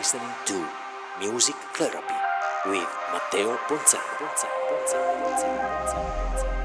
listening to Music Therapy with Matteo Ponzano. Ponzano, Ponzano, Ponzano,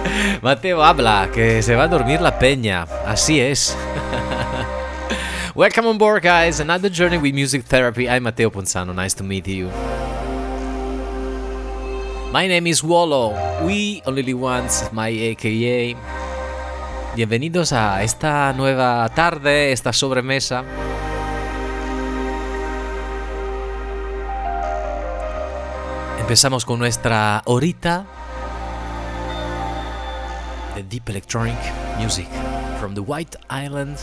Mateo habla, que se va a dormir la peña. Así es. Welcome on board, guys. Another journey with music therapy. I'm Matteo Ponzano. Nice to meet you. My name is Wallo. We only once, my AKA. Bienvenidos a esta nueva tarde, esta sobremesa. Empezamos con nuestra horita the deep electronic music from the White Island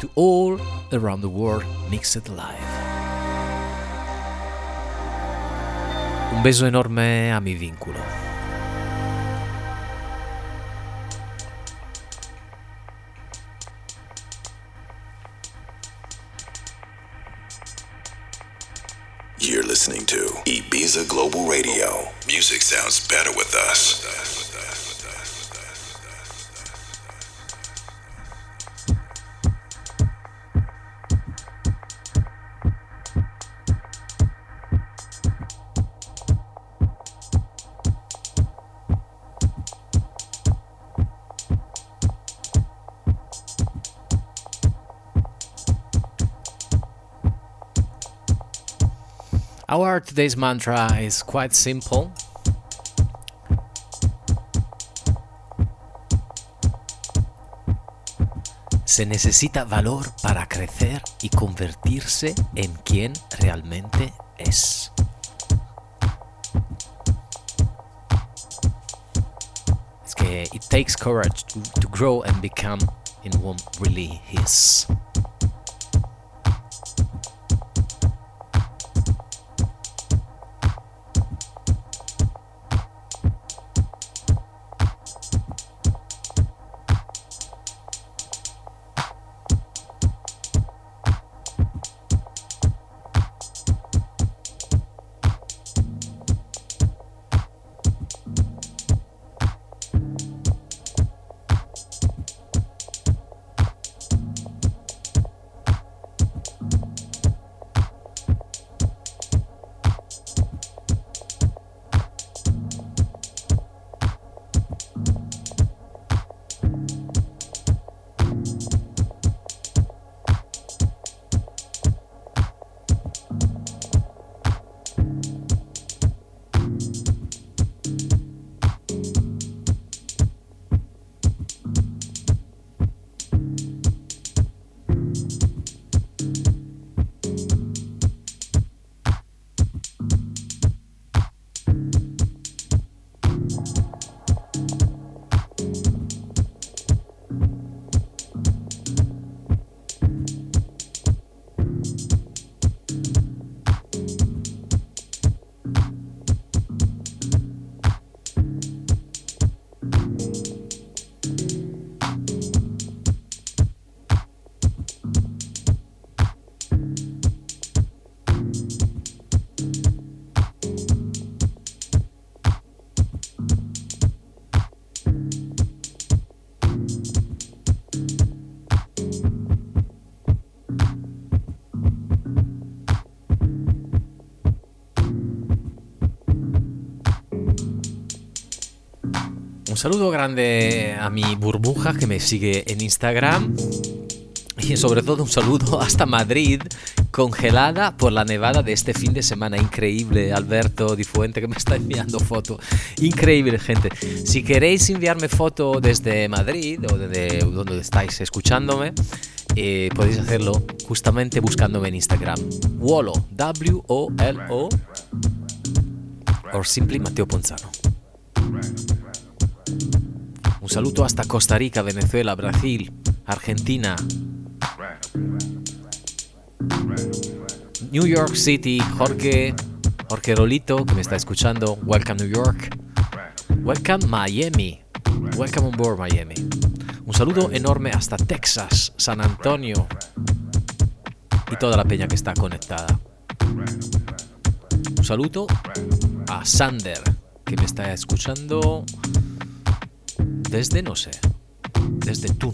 to all around the world mixed live. Un beso enorme a mi vínculo. Today's mantra is quite simple. Se necesita valor para crecer y convertirse en quien realmente es. It takes courage to, to grow and become in one really is. Saludo grande a mi burbuja que me sigue en Instagram. Y sobre todo un saludo hasta Madrid, congelada por la nevada de este fin de semana. Increíble, Alberto Di Fuente que me está enviando foto. Increíble, gente. Si queréis enviarme foto desde Madrid o desde donde estáis escuchándome, eh, podéis hacerlo justamente buscándome en Instagram. Wolo, W-O-L-O, o simply Mateo Ponzano. Un saludo hasta Costa Rica, Venezuela, Brasil, Argentina, New York City, Jorge, Jorge Rolito, que me está escuchando. Welcome New York. Welcome Miami. Welcome on board Miami. Un saludo enorme hasta Texas, San Antonio y toda la peña que está conectada. Un saludo a Sander, que me está escuchando desde, no sé, desde Tun.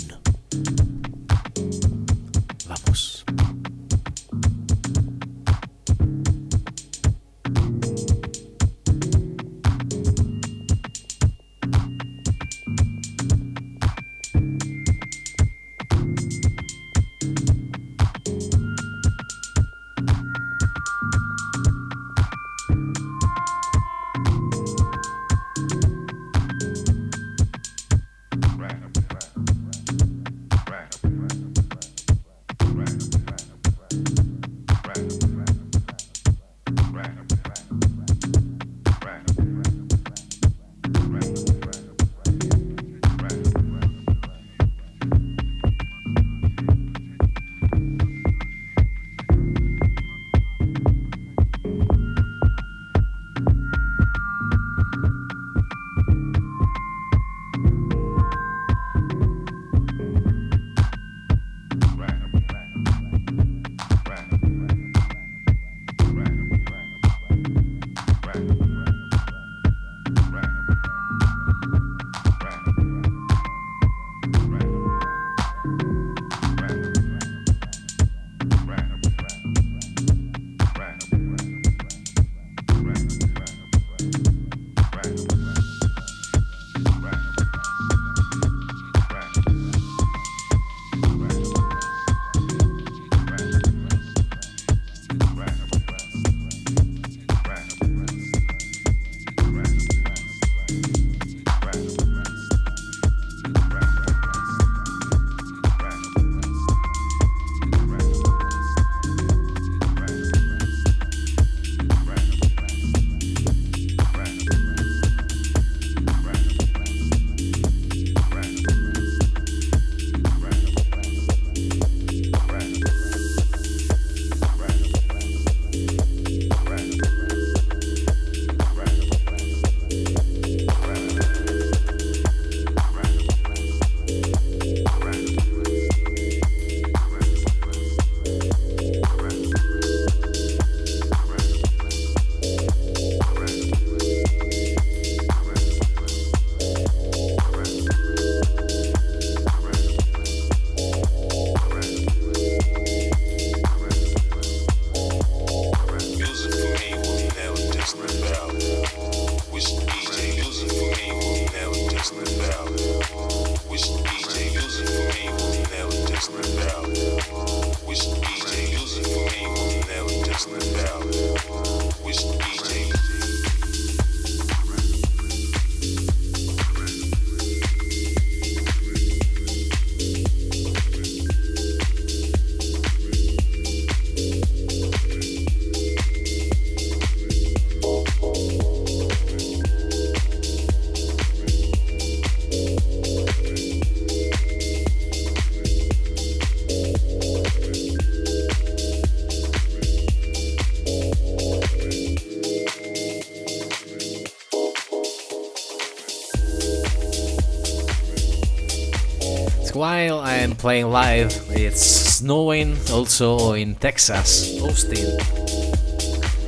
Playing live, it's snowing also in Texas, Austin.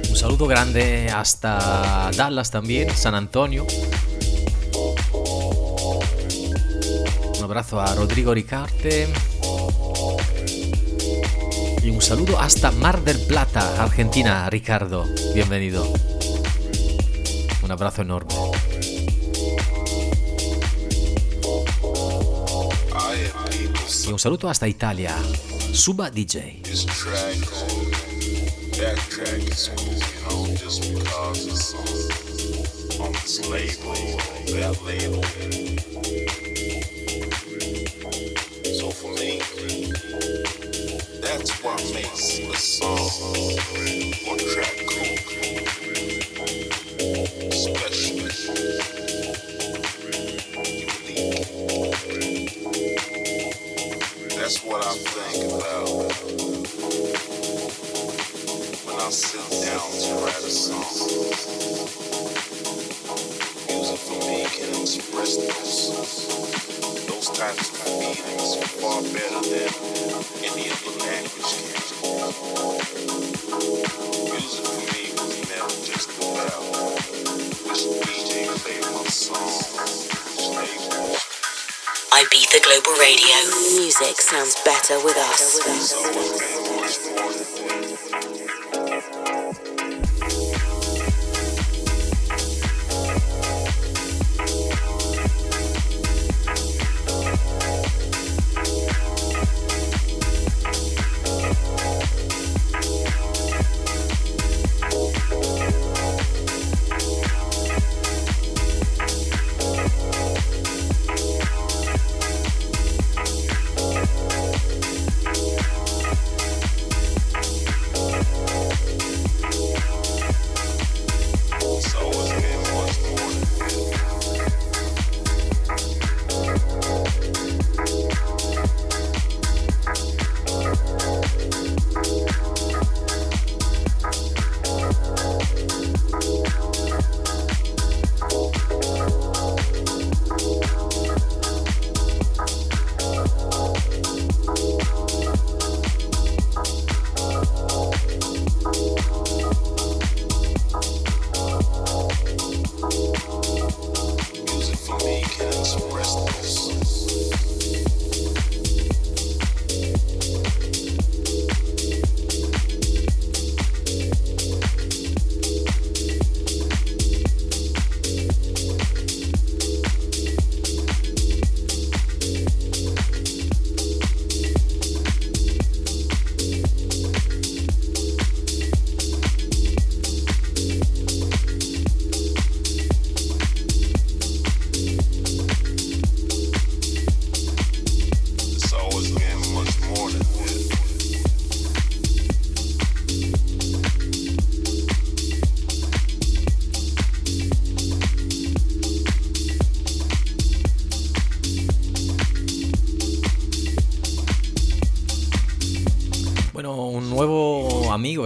Un saludo grande hasta Dallas también, San Antonio. Un abrazo a Rodrigo Ricarte. Y un saludo hasta Mar del Plata, Argentina, Ricardo. Bienvenido. Un abrazo enorme. un saluto hasta Italia. Suba DJ. This So with us.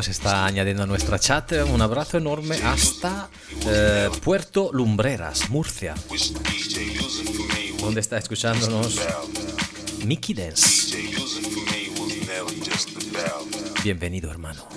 se está añadiendo a nuestra chat. Eh, un abrazo enorme hasta eh, Puerto Lumbreras, Murcia, donde está escuchándonos Mickey Dance. Bienvenido, hermano.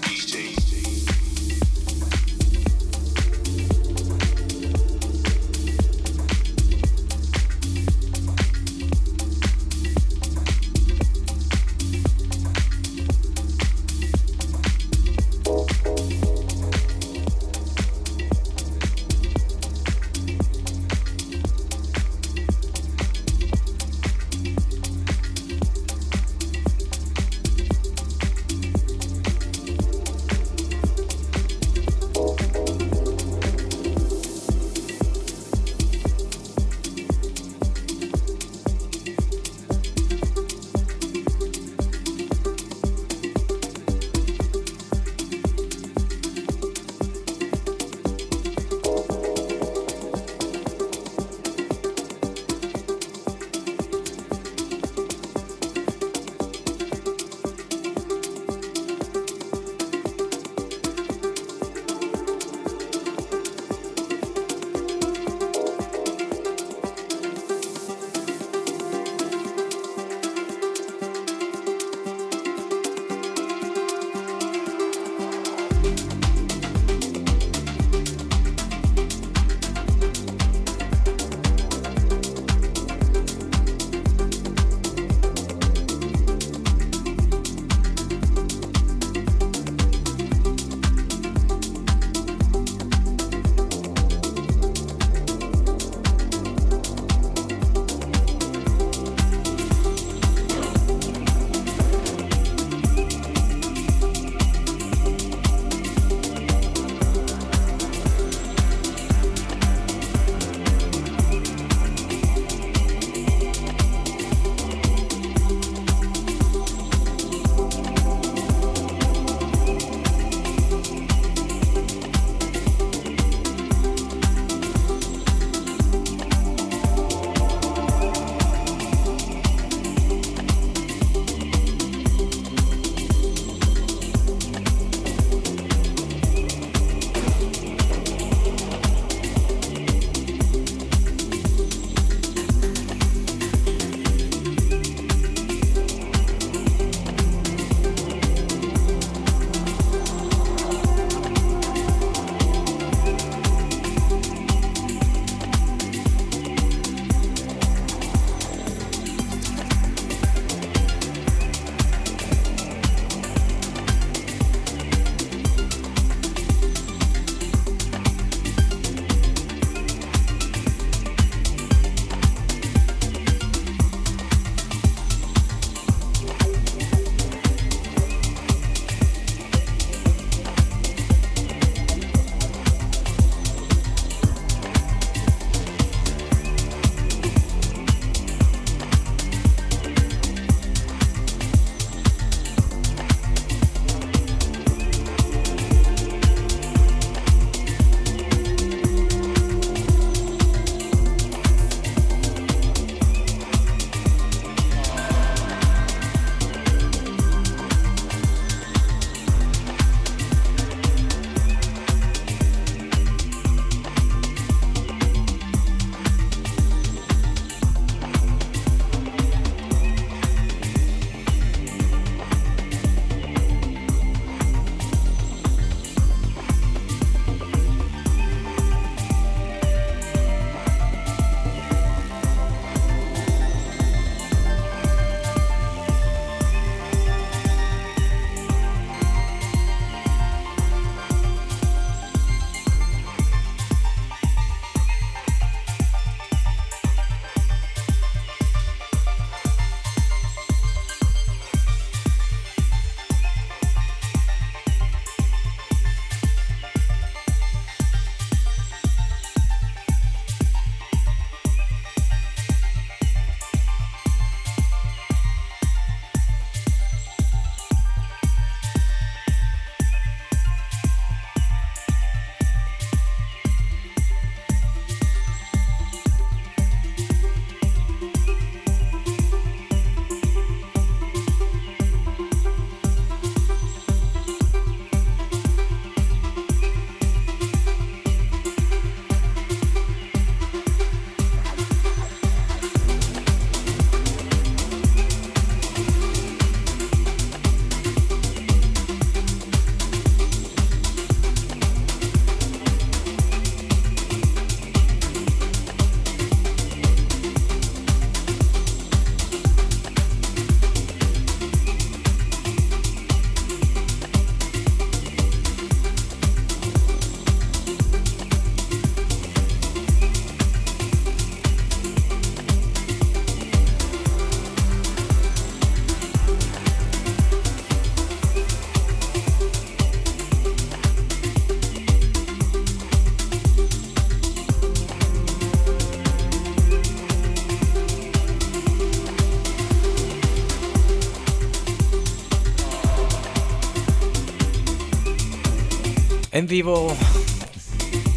En vivo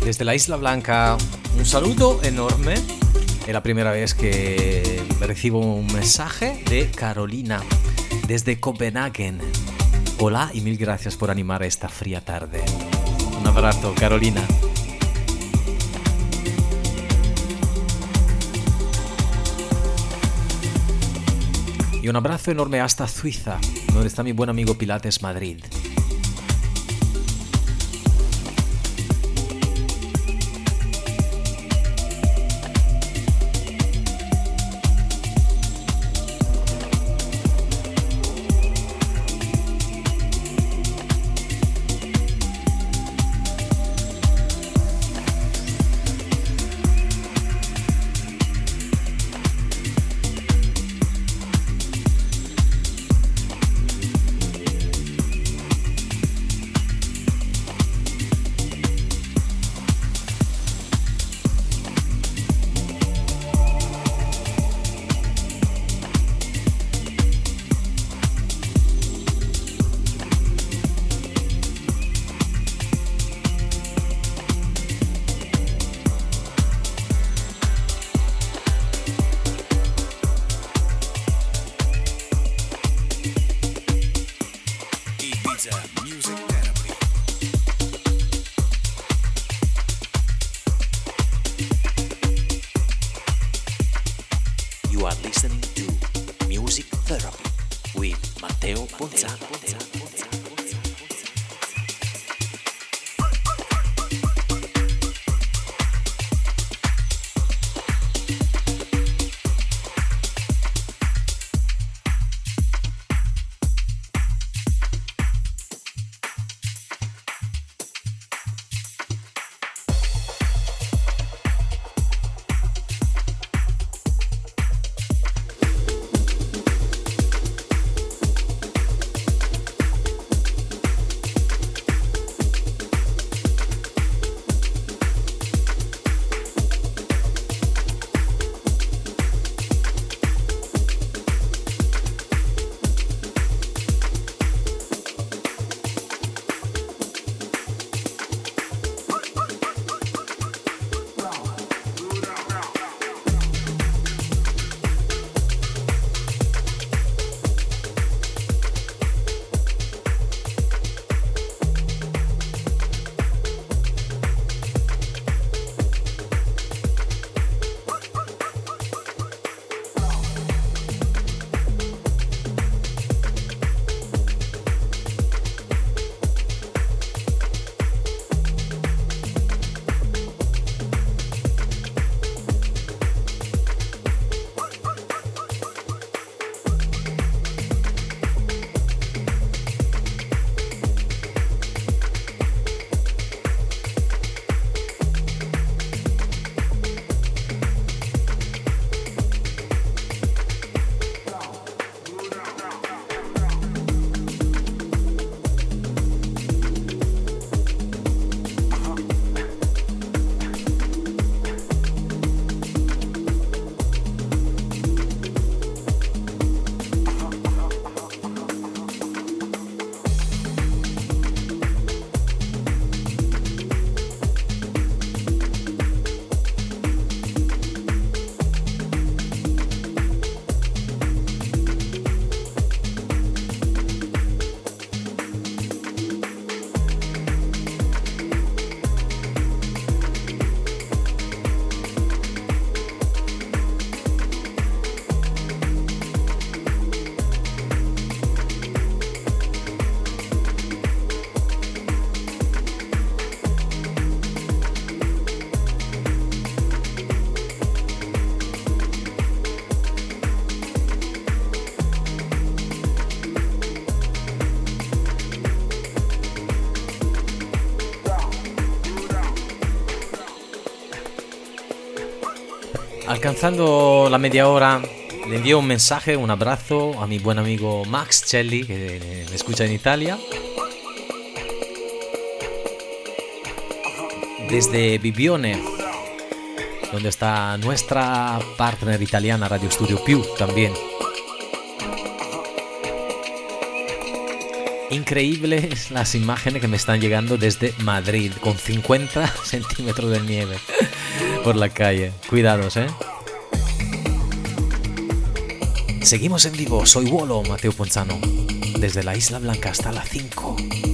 desde la Isla Blanca. Un saludo enorme. Es la primera vez que recibo un mensaje de Carolina desde Copenhagen. Hola y mil gracias por animar esta fría tarde. Un abrazo, Carolina. Y un abrazo enorme hasta Suiza, donde está mi buen amigo Pilates Madrid. Alcanzando la media hora, le envío un mensaje, un abrazo a mi buen amigo Max Celli, que me escucha en Italia. Desde Bibione, donde está nuestra partner italiana Radio Studio Più también. Increíbles las imágenes que me están llegando desde Madrid, con 50 centímetros de nieve por la calle. Cuidados, ¿eh? Seguimos en vivo, soy Wolo, Mateo Ponzano, desde la Isla Blanca hasta la 5.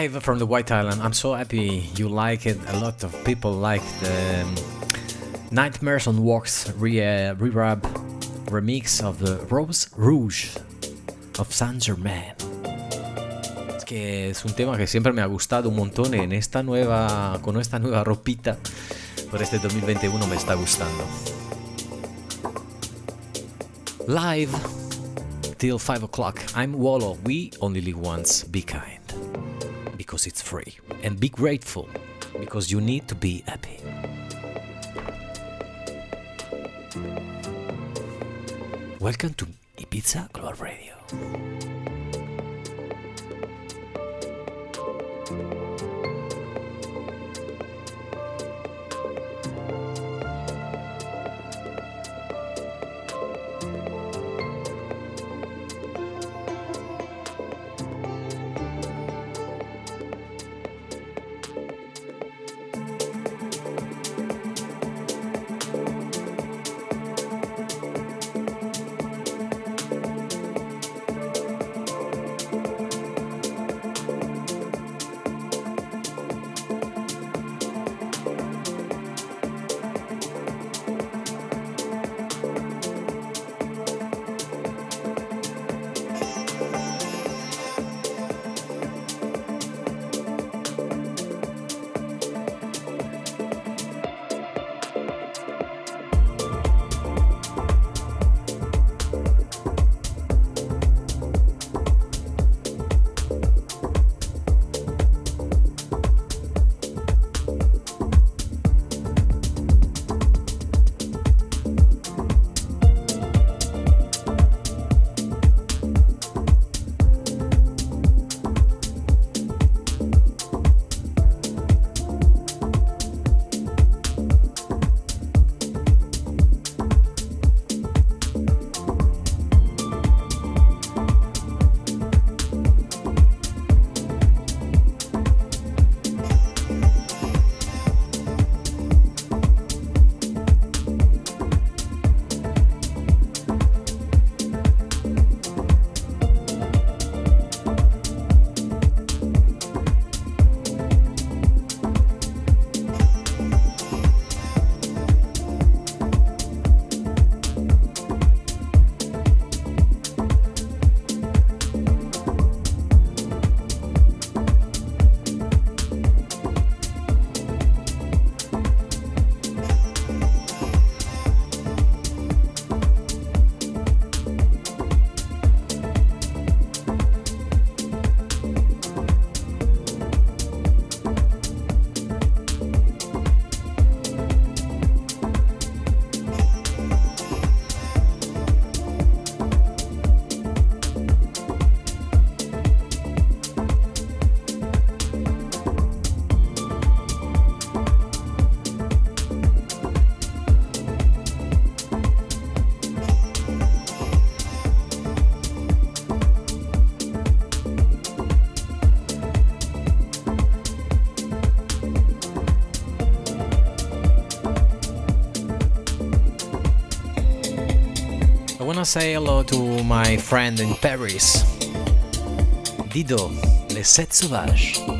Live from the White Island. I'm so happy you like it. A lot of people like the um, Nightmares on Walks re- uh, re-rub remix of the Rose Rouge of Saint Germain. Es que es un tema que siempre me ha gustado un montón en esta nueva, con esta nueva ropita por este 2021 me está gustando. Live till 5 o'clock. I'm Wallo. We only live once. Be kind. Because it's free. And be grateful. Because you need to be happy. Welcome to Ibiza Global Radio. Say hello to my friend in Paris, Dido, Les Sept Sauvages.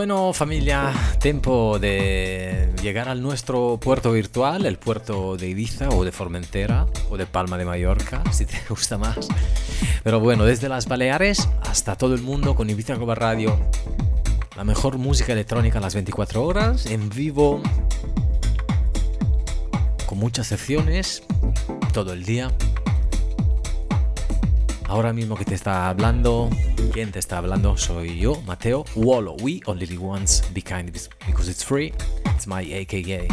Bueno familia, tiempo de llegar al nuestro puerto virtual, el puerto de Ibiza o de Formentera o de Palma de Mallorca, si te gusta más. Pero bueno, desde las Baleares hasta todo el mundo con Ibiza Global Radio. La mejor música electrónica a las 24 horas, en vivo, con muchas secciones, todo el día. Ahora mismo que te está hablando, quien te está hablando soy yo, Mateo Wolo. We only once, be kind because it's free. It's my AKA.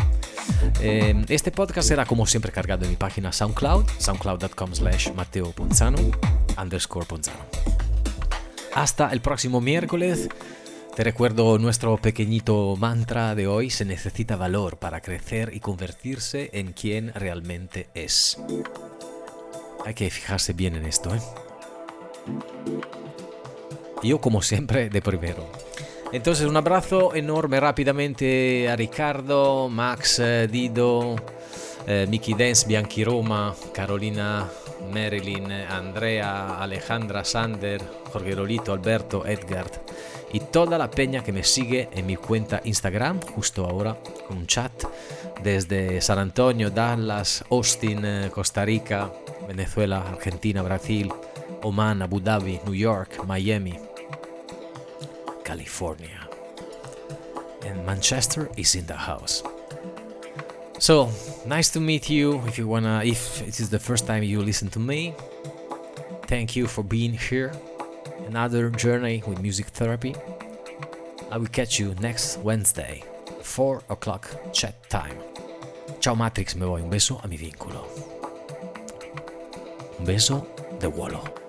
Eh, este podcast será como siempre cargado en mi página SoundCloud, soundcloud.com slash Mateo Ponzano, underscore Ponzano. Hasta el próximo miércoles. Te recuerdo nuestro pequeñito mantra de hoy, se necesita valor para crecer y convertirse en quien realmente es. Hay que fijarse bien en esto, ¿eh? Yo como siempre de primero. Entonces un abrazo enorme rápidamente a Ricardo, Max, eh, Dido, eh, Mickey Dance, Bianchi Roma, Carolina, Marilyn, Andrea, Alejandra, Sander, Jorge Rolito, Alberto, Edgar y toda la peña que me sigue en mi cuenta Instagram justo ahora un chat desde San Antonio, Dallas, Austin, eh, Costa Rica, Venezuela, Argentina, Brasil, Oman, Abu Dhabi, New York, Miami, California. And Manchester is in the house. So, nice to meet you. If you wanna if it is the first time you listen to me, thank you for being here. Another journey with music therapy. I will catch you next Wednesday, 4 o'clock chat time. Ciao Matrix, me voy. Un beso a mi vínculo. Un beso de Wolo.